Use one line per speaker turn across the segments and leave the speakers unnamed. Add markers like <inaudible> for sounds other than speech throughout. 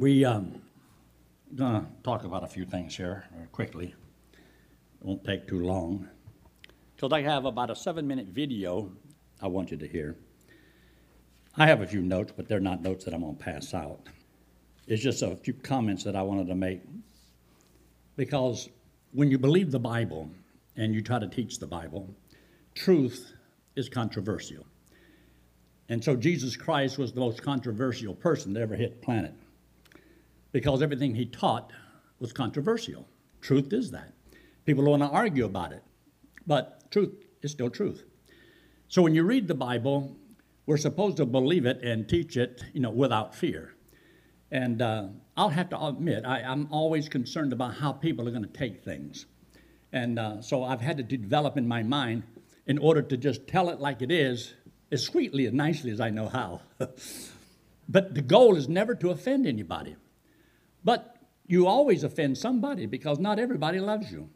We um, gonna talk about a few things here quickly. It won't take too long, because I have about a seven-minute video I want you to hear. I have a few notes, but they're not notes that I'm gonna pass out. It's just a few comments that I wanted to make, because when you believe the Bible and you try to teach the Bible, truth is controversial. And so Jesus Christ was the most controversial person that ever hit planet because everything he taught was controversial. Truth is that. People want to argue about it, but truth is still truth. So when you read the Bible, we're supposed to believe it and teach it, you know, without fear. And uh, I'll have to admit, I, am always concerned about how people are going to take things. And uh, so I've had to develop in my mind in order to just tell it like it is, as sweetly and nicely as I know how. <laughs> but the goal is never to offend anybody. But you always offend somebody because not everybody loves you.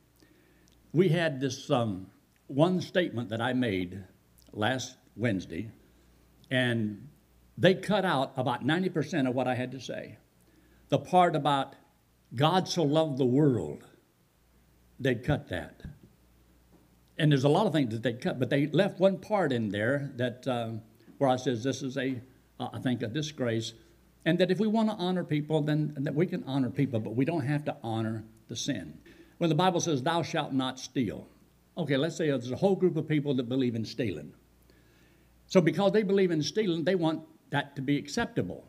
We had this um, one statement that I made last Wednesday, and they cut out about 90% of what I had to say. The part about God so loved the world, they'd cut that. And there's a lot of things that they cut, but they left one part in there that um, where I says this is a, uh, I think, a disgrace and that if we want to honor people, then that we can honor people, but we don't have to honor the sin. When the Bible says, Thou shalt not steal, okay, let's say there's a whole group of people that believe in stealing. So, because they believe in stealing, they want that to be acceptable.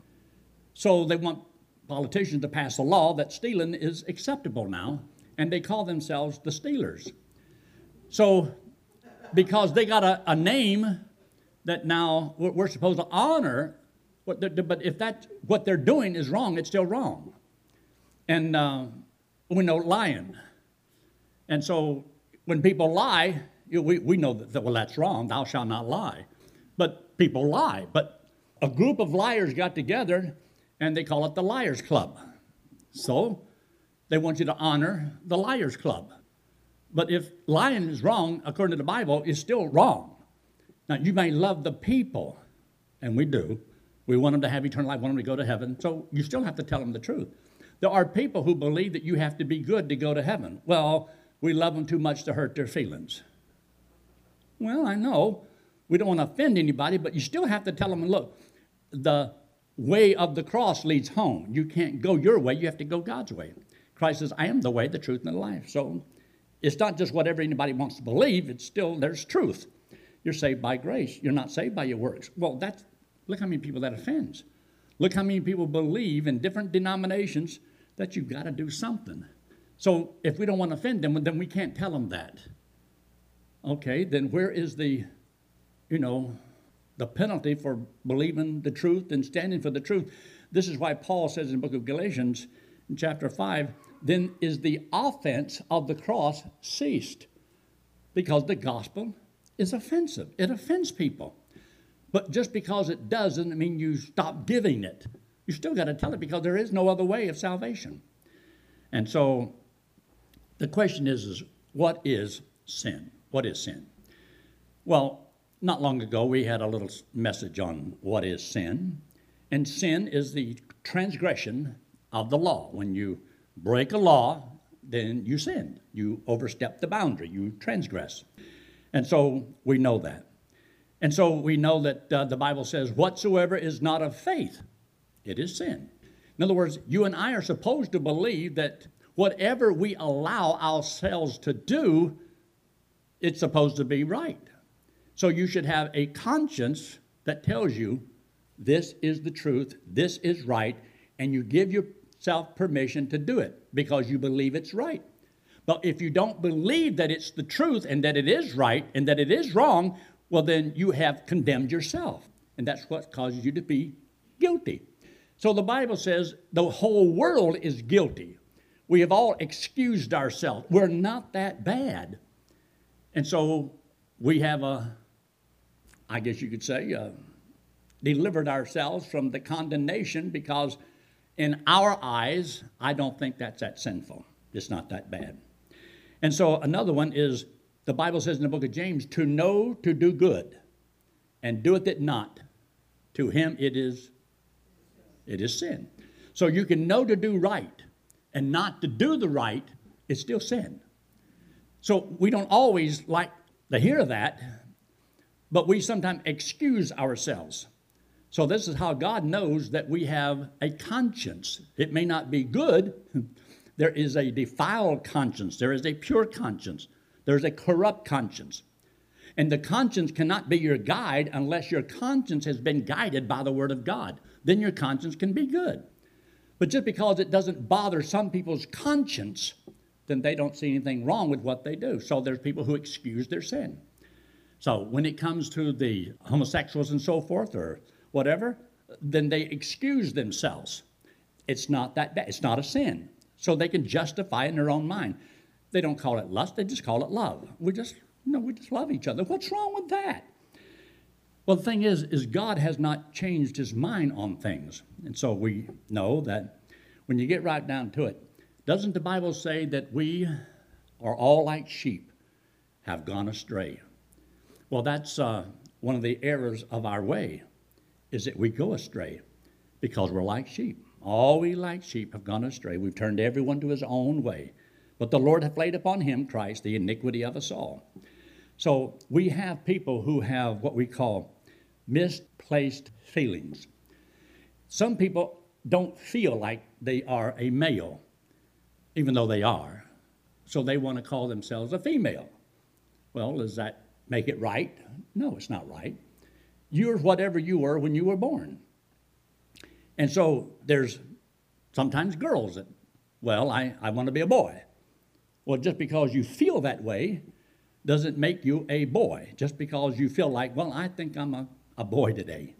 So, they want politicians to pass a law that stealing is acceptable now, and they call themselves the stealers. So, because they got a, a name that now we're supposed to honor but if that what they're doing is wrong, it's still wrong. And uh, we know lying. And so when people lie, you know, we, we know that, well, that's wrong. Thou shalt not lie. But people lie. But a group of liars got together and they call it the Liars Club. So they want you to honor the Liars Club. But if lying is wrong, according to the Bible, it's still wrong. Now, you may love the people, and we do, we want them to have eternal life, want them to go to heaven. So you still have to tell them the truth. There are people who believe that you have to be good to go to heaven. Well, we love them too much to hurt their feelings. Well, I know we don't want to offend anybody, but you still have to tell them, look, the way of the cross leads home. You can't go your way, you have to go God's way. Christ says, I am the way, the truth, and the life. So it's not just whatever anybody wants to believe, it's still, there's truth. You're saved by grace. You're not saved by your works. Well, that's Look how many people that offends. Look how many people believe in different denominations that you've got to do something. So if we don't want to offend them, then we can't tell them that. Okay, then where is the, you know, the penalty for believing the truth and standing for the truth? This is why Paul says in the book of Galatians, in chapter 5, then is the offense of the cross ceased. Because the gospel is offensive, it offends people. But just because it doesn't mean you stop giving it. You still got to tell it because there is no other way of salvation. And so the question is, is what is sin? What is sin? Well, not long ago we had a little message on what is sin. And sin is the transgression of the law. When you break a law, then you sin. You overstep the boundary, you transgress. And so we know that. And so we know that uh, the Bible says, whatsoever is not of faith, it is sin. In other words, you and I are supposed to believe that whatever we allow ourselves to do, it's supposed to be right. So you should have a conscience that tells you this is the truth, this is right, and you give yourself permission to do it because you believe it's right. But if you don't believe that it's the truth and that it is right and that it is wrong, well, then you have condemned yourself. And that's what causes you to be guilty. So the Bible says the whole world is guilty. We have all excused ourselves. We're not that bad. And so we have a, I guess you could say, delivered ourselves from the condemnation because in our eyes, I don't think that's that sinful. It's not that bad. And so another one is the Bible says in the book of James, to know to do good, and doeth it not, to him it is it is sin. So you can know to do right and not to do the right is still sin. So we don't always like to hear that, but we sometimes excuse ourselves. So this is how God knows that we have a conscience. It may not be good. <laughs> There is a defiled conscience. There is a pure conscience. There's a corrupt conscience. And the conscience cannot be your guide unless your conscience has been guided by the Word of God. Then your conscience can be good. But just because it doesn't bother some people's conscience, then they don't see anything wrong with what they do. So there's people who excuse their sin. So when it comes to the homosexuals and so forth or whatever, then they excuse themselves. It's not that bad. It's not a sin. So they can justify it in their own mind. They don't call it lust, they just call it love. We just, you know, we just love each other. What's wrong with that? Well, the thing is, is God has not changed his mind on things. And so we know that when you get right down to it, doesn't the Bible say that we are all like sheep, have gone astray? Well, that's uh, one of the errors of our way, is that we go astray because we're like sheep. All we like sheep have gone astray. We've turned everyone to his own way. But the Lord hath laid upon him, Christ, the iniquity of us all. So we have people who have what we call misplaced feelings. Some people don't feel like they are a male, even though they are. So they want to call themselves a female. Well, does that make it right? No, it's not right. You're whatever you were when you were born. And so there's sometimes girls that, well, I, I want to be a boy. Well, just because you feel that way doesn't make you a boy. Just because you feel like, well, I think I'm a, a boy today.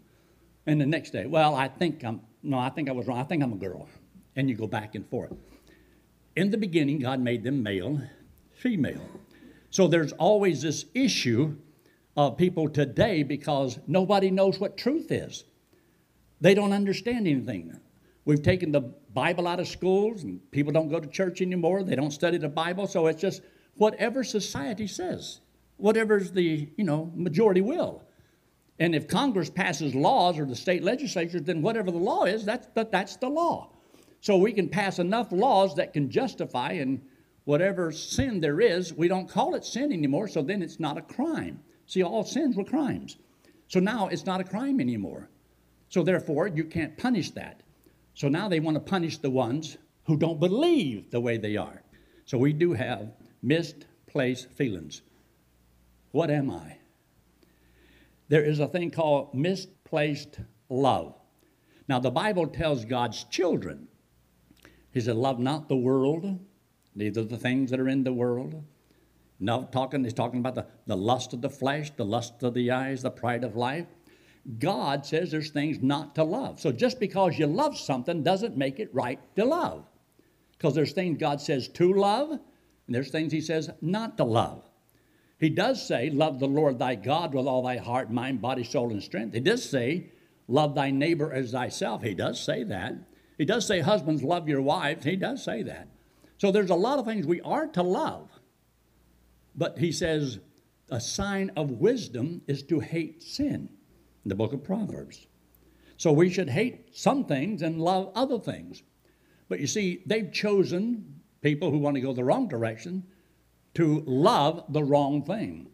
And the next day, well, I think I'm, no, I think I was wrong. I think I'm a girl. And you go back and forth. In the beginning, God made them male, female. So there's always this issue of people today because nobody knows what truth is. They don't understand anything. We've taken the Bible out of schools, and people don't go to church anymore. They don't study the Bible, so it's just whatever society says, whatever's the you know majority will. And if Congress passes laws or the state legislatures, then whatever the law is, that's but that's the law. So we can pass enough laws that can justify and whatever sin there is, we don't call it sin anymore, so then it's not a crime. See, all sins were crimes. So now it's not a crime anymore. So therefore, you can't punish that. So now they want to punish the ones who don't believe the way they are. So we do have misplaced feelings. What am I? There is a thing called misplaced love. Now, the Bible tells God's children, He said, Love not the world, neither the things that are in the world. Now, talking, he's talking about the, the lust of the flesh, the lust of the eyes, the pride of life. God says there's things not to love. So just because you love something doesn't make it right to love. Because there's things God says to love, and there's things He says not to love. He does say, Love the Lord thy God with all thy heart, mind, body, soul, and strength. He does say, Love thy neighbor as thyself. He does say that. He does say, Husbands, love your wives. He does say that. So there's a lot of things we are to love. But he says, a sign of wisdom is to hate sin in the book of Proverbs. So we should hate some things and love other things. But you see, they've chosen people who want to go the wrong direction to love the wrong thing.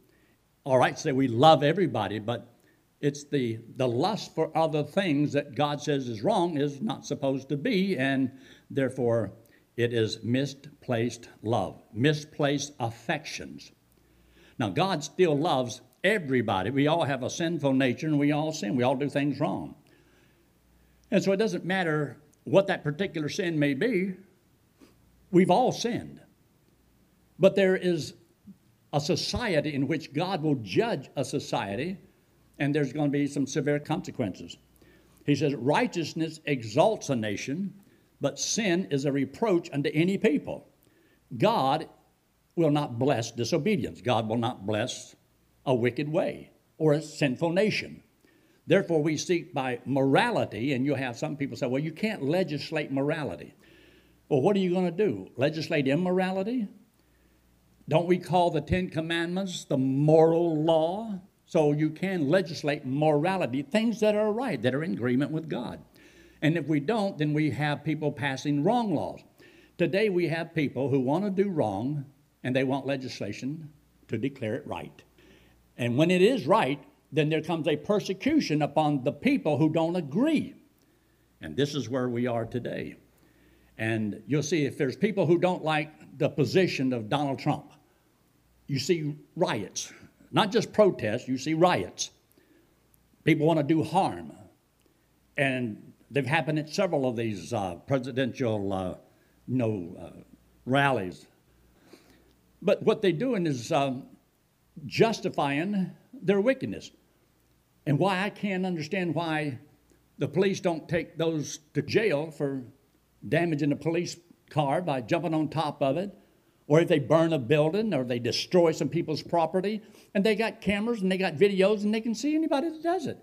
All right, say so we love everybody, but it's the, the lust for other things that God says is wrong is not supposed to be, and therefore it is misplaced love, misplaced affections. Now, God still loves Everybody. We all have a sinful nature and we all sin. We all do things wrong. And so it doesn't matter what that particular sin may be, we've all sinned. But there is a society in which God will judge a society, and there's going to be some severe consequences. He says, Righteousness exalts a nation, but sin is a reproach unto any people. God will not bless disobedience. God will not bless a wicked way or a sinful nation. Therefore, we seek by morality, and you have some people say, well, you can't legislate morality. Well, what are you going to do? Legislate immorality? Don't we call the Ten Commandments the moral law? So you can legislate morality, things that are right, that are in agreement with God. And if we don't, then we have people passing wrong laws. Today we have people who want to do wrong and they want legislation to declare it right. And when it is right, then there comes a persecution upon the people who don't agree. And this is where we are today. And you'll see if there's people who don't like the position of Donald Trump, you see riots, not just protests, you see riots. People want to do harm. And they've happened at several of these uh, presidential uh, you know, uh, rallies. But what they're doing is um, justifying their wickedness. And why I can't understand why the police don't take those to jail for damaging a police car by jumping on top of it, or if they burn a building or they destroy some people's property, and they got cameras and they got videos and they can see anybody that does it.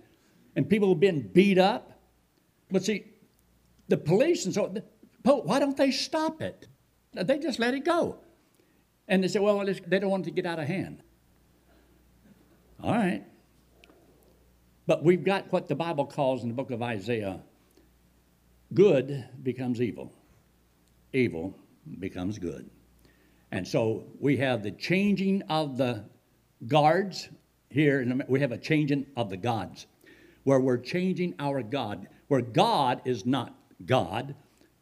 And people have been beat up. But see, the police and so, why don't they stop it? They just let it go. And they say, well, they don't want it to get out of hand. All right. But we've got what the Bible calls in the book of Isaiah good becomes evil, evil becomes good. And so we have the changing of the guards here, and we have a changing of the gods, where we're changing our God, where God is not God.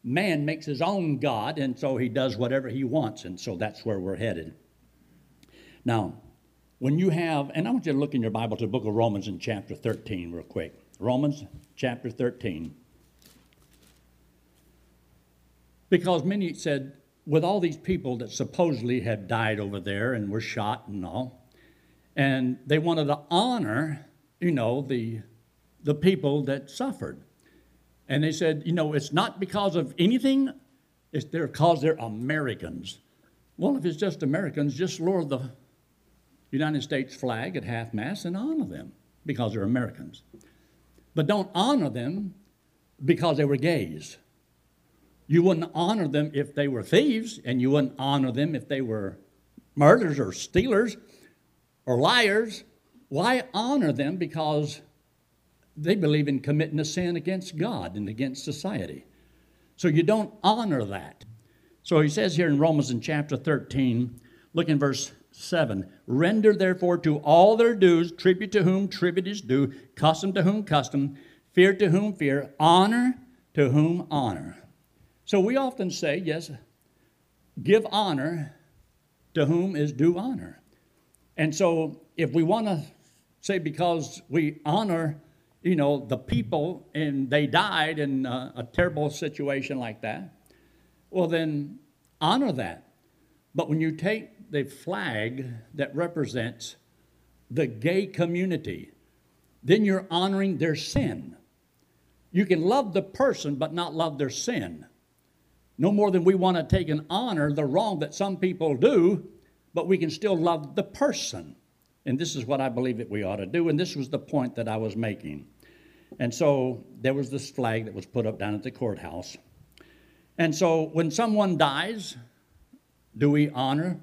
Man makes his own God, and so he does whatever he wants, and so that's where we're headed. Now, when you have, and I want you to look in your Bible to the book of Romans in chapter 13, real quick. Romans chapter 13. Because many said, with all these people that supposedly had died over there and were shot and all, and they wanted to honor, you know, the, the people that suffered. And they said, you know, it's not because of anything, it's because they're Americans. Well, if it's just Americans, just lower the United States flag at half mast and honor them because they're Americans. But don't honor them because they were gays. You wouldn't honor them if they were thieves, and you wouldn't honor them if they were murderers or stealers or liars. Why honor them? Because they believe in committing a sin against God and against society. So you don't honor that. So he says here in Romans in chapter 13, look in verse 7 Render therefore to all their dues, tribute to whom tribute is due, custom to whom custom, fear to whom fear, honor to whom honor. So we often say, yes, give honor to whom is due honor. And so if we want to say because we honor, you know, the people and they died in a, a terrible situation like that, well, then honor that. But when you take the flag that represents the gay community, then you're honoring their sin. You can love the person but not love their sin. No more than we want to take and honor the wrong that some people do, but we can still love the person. And this is what I believe that we ought to do. And this was the point that I was making. And so there was this flag that was put up down at the courthouse. And so when someone dies, do we honor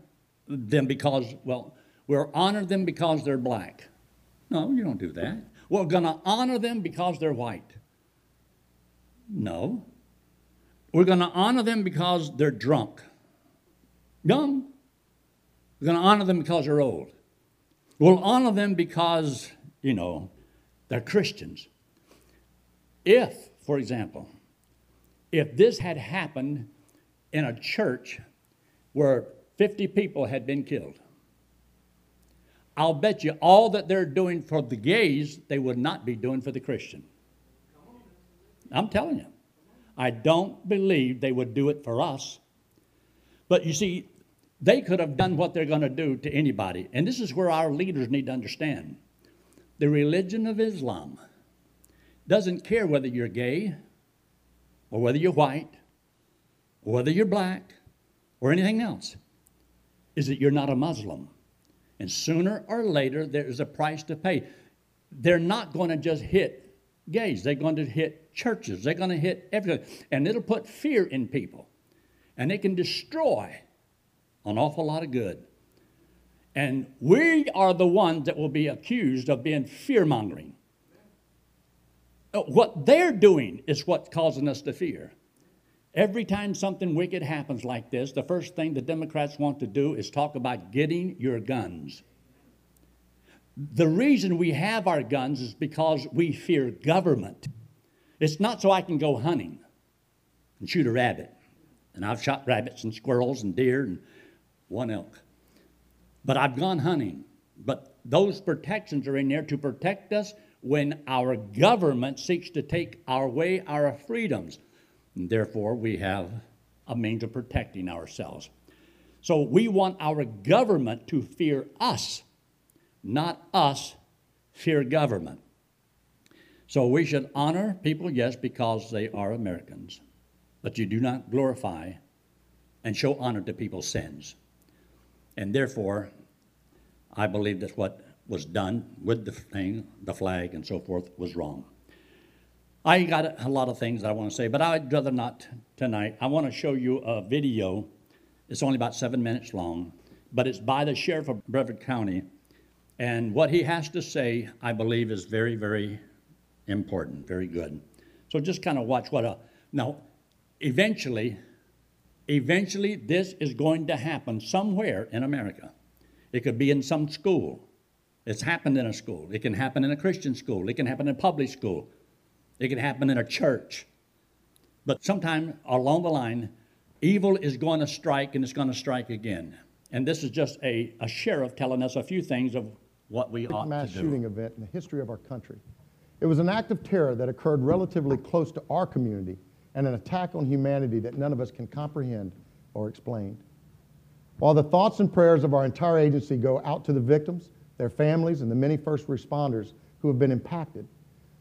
them because, well, we'll honor them because they're black. No, you don't do that. We're going to honor them because they're white. No. We're going to honor them because they're drunk, young. We're going to honor them because they're old. We'll honor them because, you know, they're Christians. If, for example, if this had happened in a church where 50 people had been killed. I'll bet you all that they're doing for the gays, they would not be doing for the Christian. I'm telling you. I don't believe they would do it for us. But you see, they could have done what they're going to do to anybody. And this is where our leaders need to understand. The religion of Islam doesn't care whether you're gay or whether you're white or whether you're black or anything else is that you're not a Muslim. And sooner or later, there is a price to pay. They're not going to just hit gays, they're going to hit churches, they're going to hit everything. And it'll put fear in people. And it can destroy an awful lot of good. And we are the ones that will be accused of being fear mongering. What they're doing is what's causing us to fear. Every time something wicked happens like this, the first thing the Democrats want to do is talk about getting your guns. The reason we have our guns is because we fear government. It's not so I can go hunting and shoot a rabbit. And I've shot rabbits and squirrels and deer and one elk. But I've gone hunting. But those protections are in there to protect us when our government seeks to take our way our freedoms. And therefore, we have a means of protecting ourselves. So we want our government to fear us, not us fear government. So we should honor people, yes, because they are Americans, but you do not glorify and show honor to people's sins. And therefore, I believe that what was done with the thing, the flag, and so forth, was wrong. I got a lot of things I want to say, but I'd rather not tonight. I want to show you a video. It's only about seven minutes long, but it's by the sheriff of Brevard County. And what he has to say, I believe, is very, very important, very good. So just kind of watch what a. Now, eventually, eventually, this is going to happen somewhere in America. It could be in some school. It's happened in a school. It can happen in a Christian school. It can happen in a public school. It can happen in a church. But sometime along the line, evil is going to strike and it's going to strike again. And this is just a, a sheriff telling us a few things of what we ought
mass
to do.
shooting event in the history of our country. It was an act of terror that occurred relatively close to our community and an attack on humanity that none of us can comprehend or explain. While the thoughts and prayers of our entire agency go out to the victims, their families, and the many first responders who have been impacted,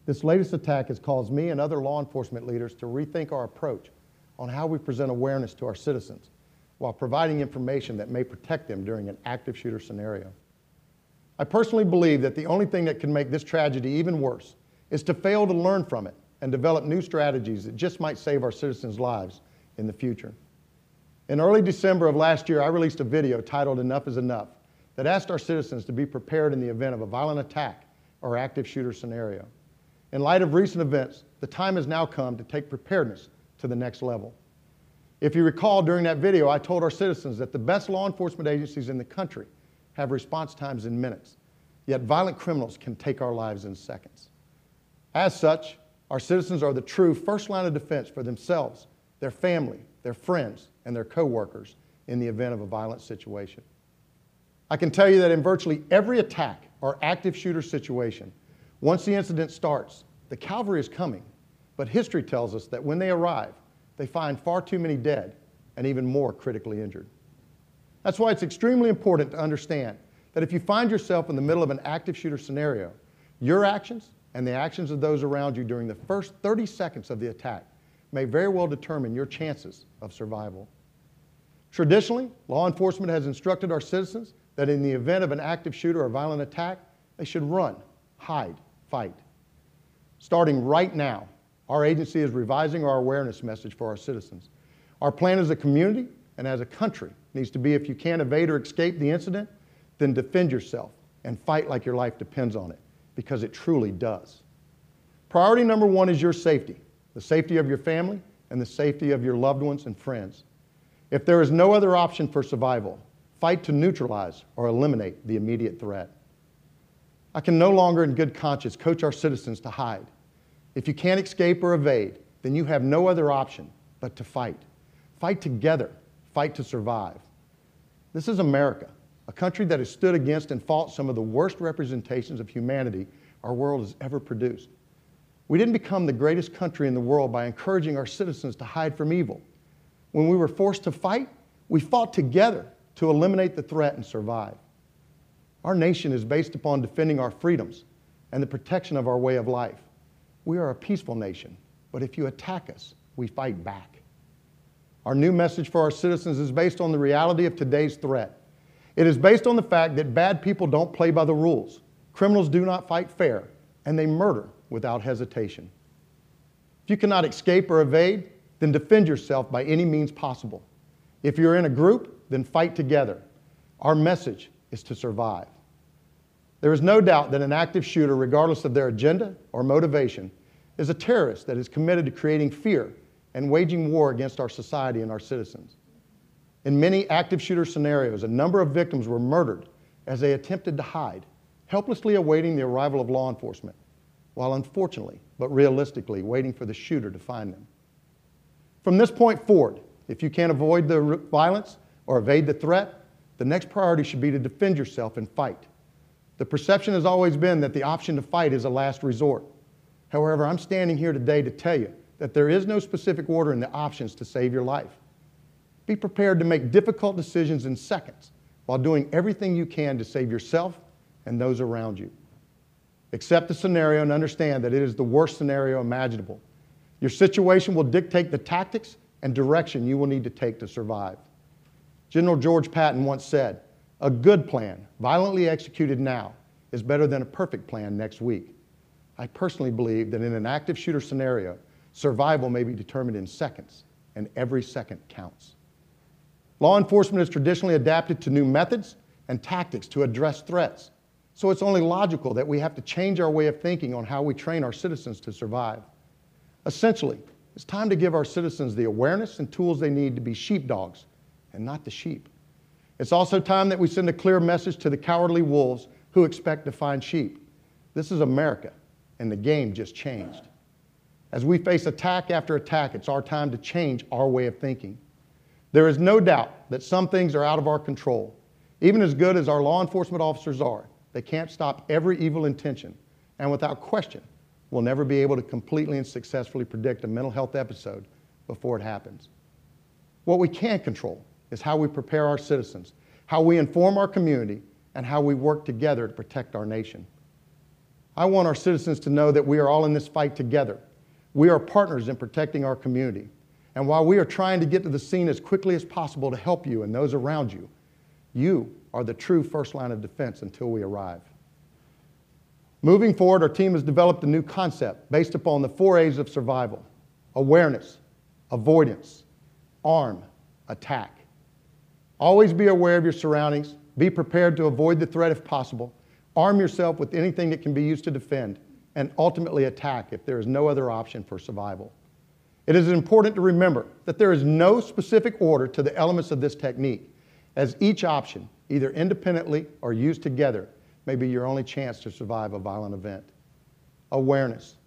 this latest attack has caused me and other law enforcement leaders to rethink our approach on how we present awareness to our citizens while providing information that may protect them during an active shooter scenario. I personally believe that the only thing that can make this tragedy even worse is to fail to learn from it and develop new strategies that just might save our citizens' lives in the future. In early December of last year, I released a video titled Enough is Enough that asked our citizens to be prepared in the event of a violent attack or active shooter scenario. In light of recent events, the time has now come to take preparedness to the next level. If you recall, during that video, I told our citizens that the best law enforcement agencies in the country have response times in minutes, yet violent criminals can take our lives in seconds. As such, our citizens are the true first line of defense for themselves, their family, their friends, and their coworkers in the event of a violent situation. I can tell you that in virtually every attack or active shooter situation, once the incident starts, the cavalry is coming. But history tells us that when they arrive, they find far too many dead and even more critically injured. That's why it's extremely important to understand that if you find yourself in the middle of an active shooter scenario, your actions and the actions of those around you during the first 30 seconds of the attack may very well determine your chances of survival. Traditionally, law enforcement has instructed our citizens that in the event of an active shooter or violent attack, they should run, hide, fight. Starting right now, our agency is revising our awareness message for our citizens. Our plan as a community and as a country needs to be if you can't evade or escape the incident, then defend yourself and fight like your life depends on it, because it truly does. Priority number one is your safety, the safety of your family and the safety of your loved ones and friends. If there is no other option for survival, fight to neutralize or eliminate the immediate threat. I can no longer, in good conscience, coach our citizens to hide. If you can't escape or evade, then you have no other option but to fight. Fight together, fight to survive. This is America, a country that has stood against and fought some of the worst representations of humanity our world has ever produced. We didn't become the greatest country in the world by encouraging our citizens to hide from evil. When we were forced to fight, we fought together to eliminate the threat and survive. Our nation is based upon defending our freedoms and the protection of our way of life. We are a peaceful nation, but if you attack us, we fight back. Our new message for our citizens is based on the reality of today's threat. It is based on the fact that bad people don't play by the rules, criminals do not fight fair, and they murder without hesitation. If you cannot escape or evade, then defend yourself by any means possible. If you're in a group, then fight together. Our message is to survive. There is no doubt that an active shooter, regardless of their agenda or motivation, is a terrorist that is committed to creating fear and waging war against our society and our citizens. In many active shooter scenarios, a number of victims were murdered as they attempted to hide, helplessly awaiting the arrival of law enforcement, while unfortunately, but realistically, waiting for the shooter to find them. From this point forward, if you can't avoid the violence or evade the threat, the next priority should be to defend yourself and fight. The perception has always been that the option to fight is a last resort. However, I'm standing here today to tell you that there is no specific order in the options to save your life. Be prepared to make difficult decisions in seconds while doing everything you can to save yourself and those around you. Accept the scenario and understand that it is the worst scenario imaginable. Your situation will dictate the tactics and direction you will need to take to survive. General George Patton once said, A good plan, violently executed now, is better than a perfect plan next week. I personally believe that in an active shooter scenario, survival may be determined in seconds, and every second counts. Law enforcement has traditionally adapted to new methods and tactics to address threats, so it's only logical that we have to change our way of thinking on how we train our citizens to survive. Essentially, it's time to give our citizens the awareness and tools they need to be sheepdogs and not the sheep. It's also time that we send a clear message to the cowardly wolves who expect to find sheep. This is America, and the game just changed. As we face attack after attack, it's our time to change our way of thinking. There is no doubt that some things are out of our control. Even as good as our law enforcement officers are, they can't stop every evil intention. And without question, we'll never be able to completely and successfully predict a mental health episode before it happens. What we can control is how we prepare our citizens, how we inform our community, and how we work together to protect our nation. I want our citizens to know that we are all in this fight together. We are partners in protecting our community. And while we are trying to get to the scene as quickly as possible to help you and those around you, you are the true first line of defense until we arrive. Moving forward, our team has developed a new concept based upon the four A's of survival awareness, avoidance, arm, attack. Always be aware of your surroundings, be prepared to avoid the threat if possible, arm yourself with anything that can be used to defend, and ultimately attack if there is no other option for survival. It is important to remember that there is no specific order to the elements of this technique, as each option, either independently or used together, may be your only chance to survive a violent event. Awareness.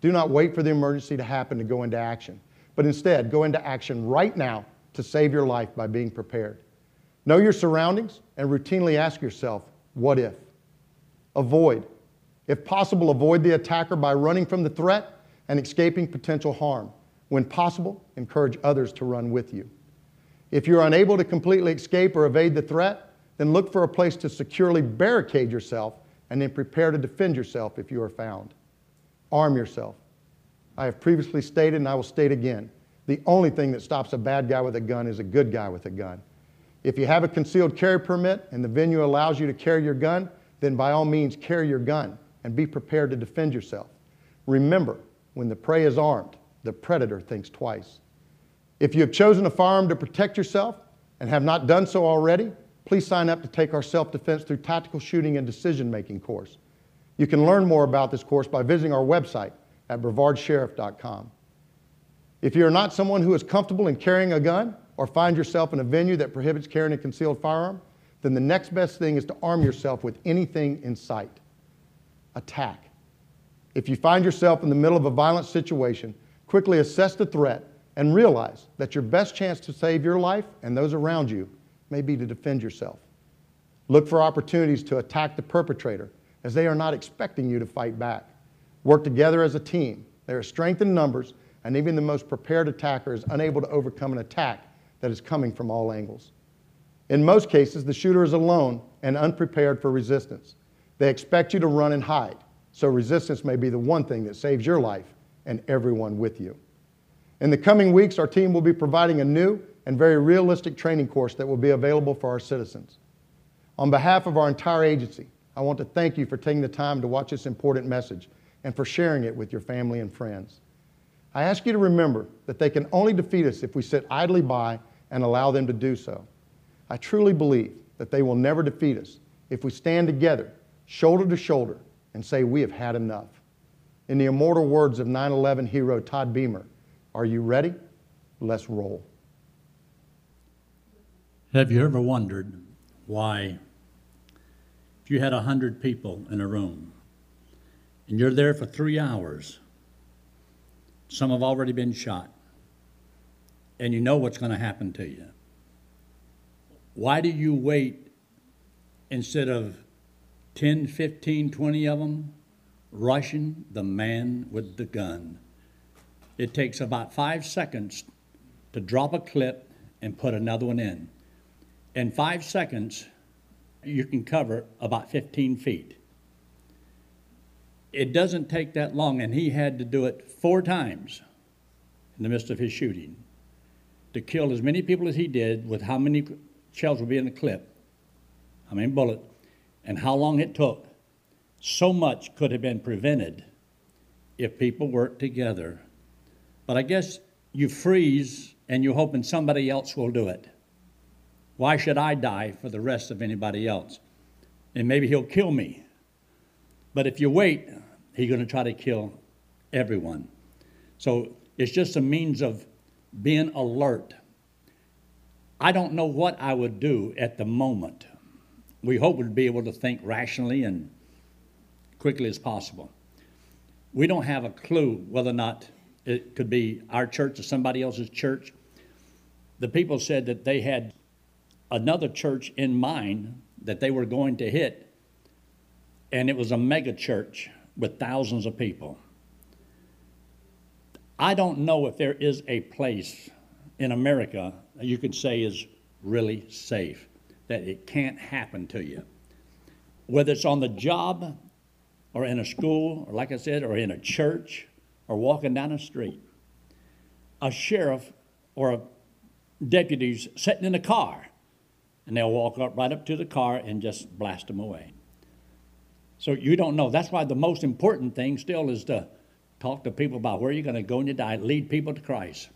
Do not wait for the emergency to happen to go into action, but instead go into action right now to save your life by being prepared. Know your surroundings and routinely ask yourself, what if? Avoid. If possible, avoid the attacker by running from the threat and escaping potential harm. When possible, encourage others to run with you. If you're unable to completely escape or evade the threat, then look for a place to securely barricade yourself and then prepare to defend yourself if you are found. Arm yourself. I have previously stated, and I will state again the only thing that stops a bad guy with a gun is a good guy with a gun. If you have a concealed carry permit and the venue allows you to carry your gun, then by all means carry your gun and be prepared to defend yourself. Remember, when the prey is armed, the predator thinks twice. If you have chosen a firearm to protect yourself and have not done so already, please sign up to take our self defense through tactical shooting and decision making course. You can learn more about this course by visiting our website at brevardsheriff.com. If you're not someone who is comfortable in carrying a gun or find yourself in a venue that prohibits carrying a concealed firearm, then the next best thing is to arm yourself with anything in sight. Attack. If you find yourself in the middle of a violent situation, quickly assess the threat and realize that your best chance to save your life and those around you may be to defend yourself. Look for opportunities to attack the perpetrator as they are not expecting you to fight back. Work together as a team. There is strength in numbers, and even the most prepared attacker is unable to overcome an attack that is coming from all angles. In most cases, the shooter is alone and unprepared for resistance. They expect you to run and hide, so resistance may be the one thing that saves your life and everyone with you. In the coming weeks, our team will be providing a new and very realistic training course that will be available for our citizens. On behalf of our entire agency, I want to thank you for taking the time to watch this important message and for sharing it with your family and friends. I ask you to remember that they can only defeat us if we sit idly by and allow them to do so. I truly believe that they will never defeat us if we stand together, shoulder to shoulder, and say we have had enough. In the immortal words of 9 11 hero Todd Beamer, Are you ready? Let's roll.
Have you ever wondered why, if you had a hundred people in a room and you're there for three hours, some have already been shot, and you know what's going to happen to you? Why do you wait instead of 10, 15, 20 of them rushing the man with the gun? It takes about five seconds to drop a clip and put another one in. In five seconds, you can cover about 15 feet. It doesn't take that long, and he had to do it four times in the midst of his shooting to kill as many people as he did with how many shells would be in the clip, how many bullets, and how long it took. So much could have been prevented if people worked together. But I guess you freeze and you're hoping somebody else will do it. Why should I die for the rest of anybody else? And maybe he'll kill me. But if you wait, he's going to try to kill everyone. So it's just a means of being alert. I don't know what I would do at the moment. We hope we'd be able to think rationally and quickly as possible. We don't have a clue whether or not it could be our church or somebody else's church. The people said that they had another church in mind that they were going to hit, and it was a mega church with thousands of people. I don't know if there is a place in America you could say is really safe, that it can't happen to you. Whether it's on the job, or in a school, or like I said, or in a church, or walking down a street. A sheriff or a deputy's sitting in a car, and they'll walk up right up to the car and just blast them away. So you don't know. That's why the most important thing still is to talk to people about where you're going to go when you die, lead people to Christ.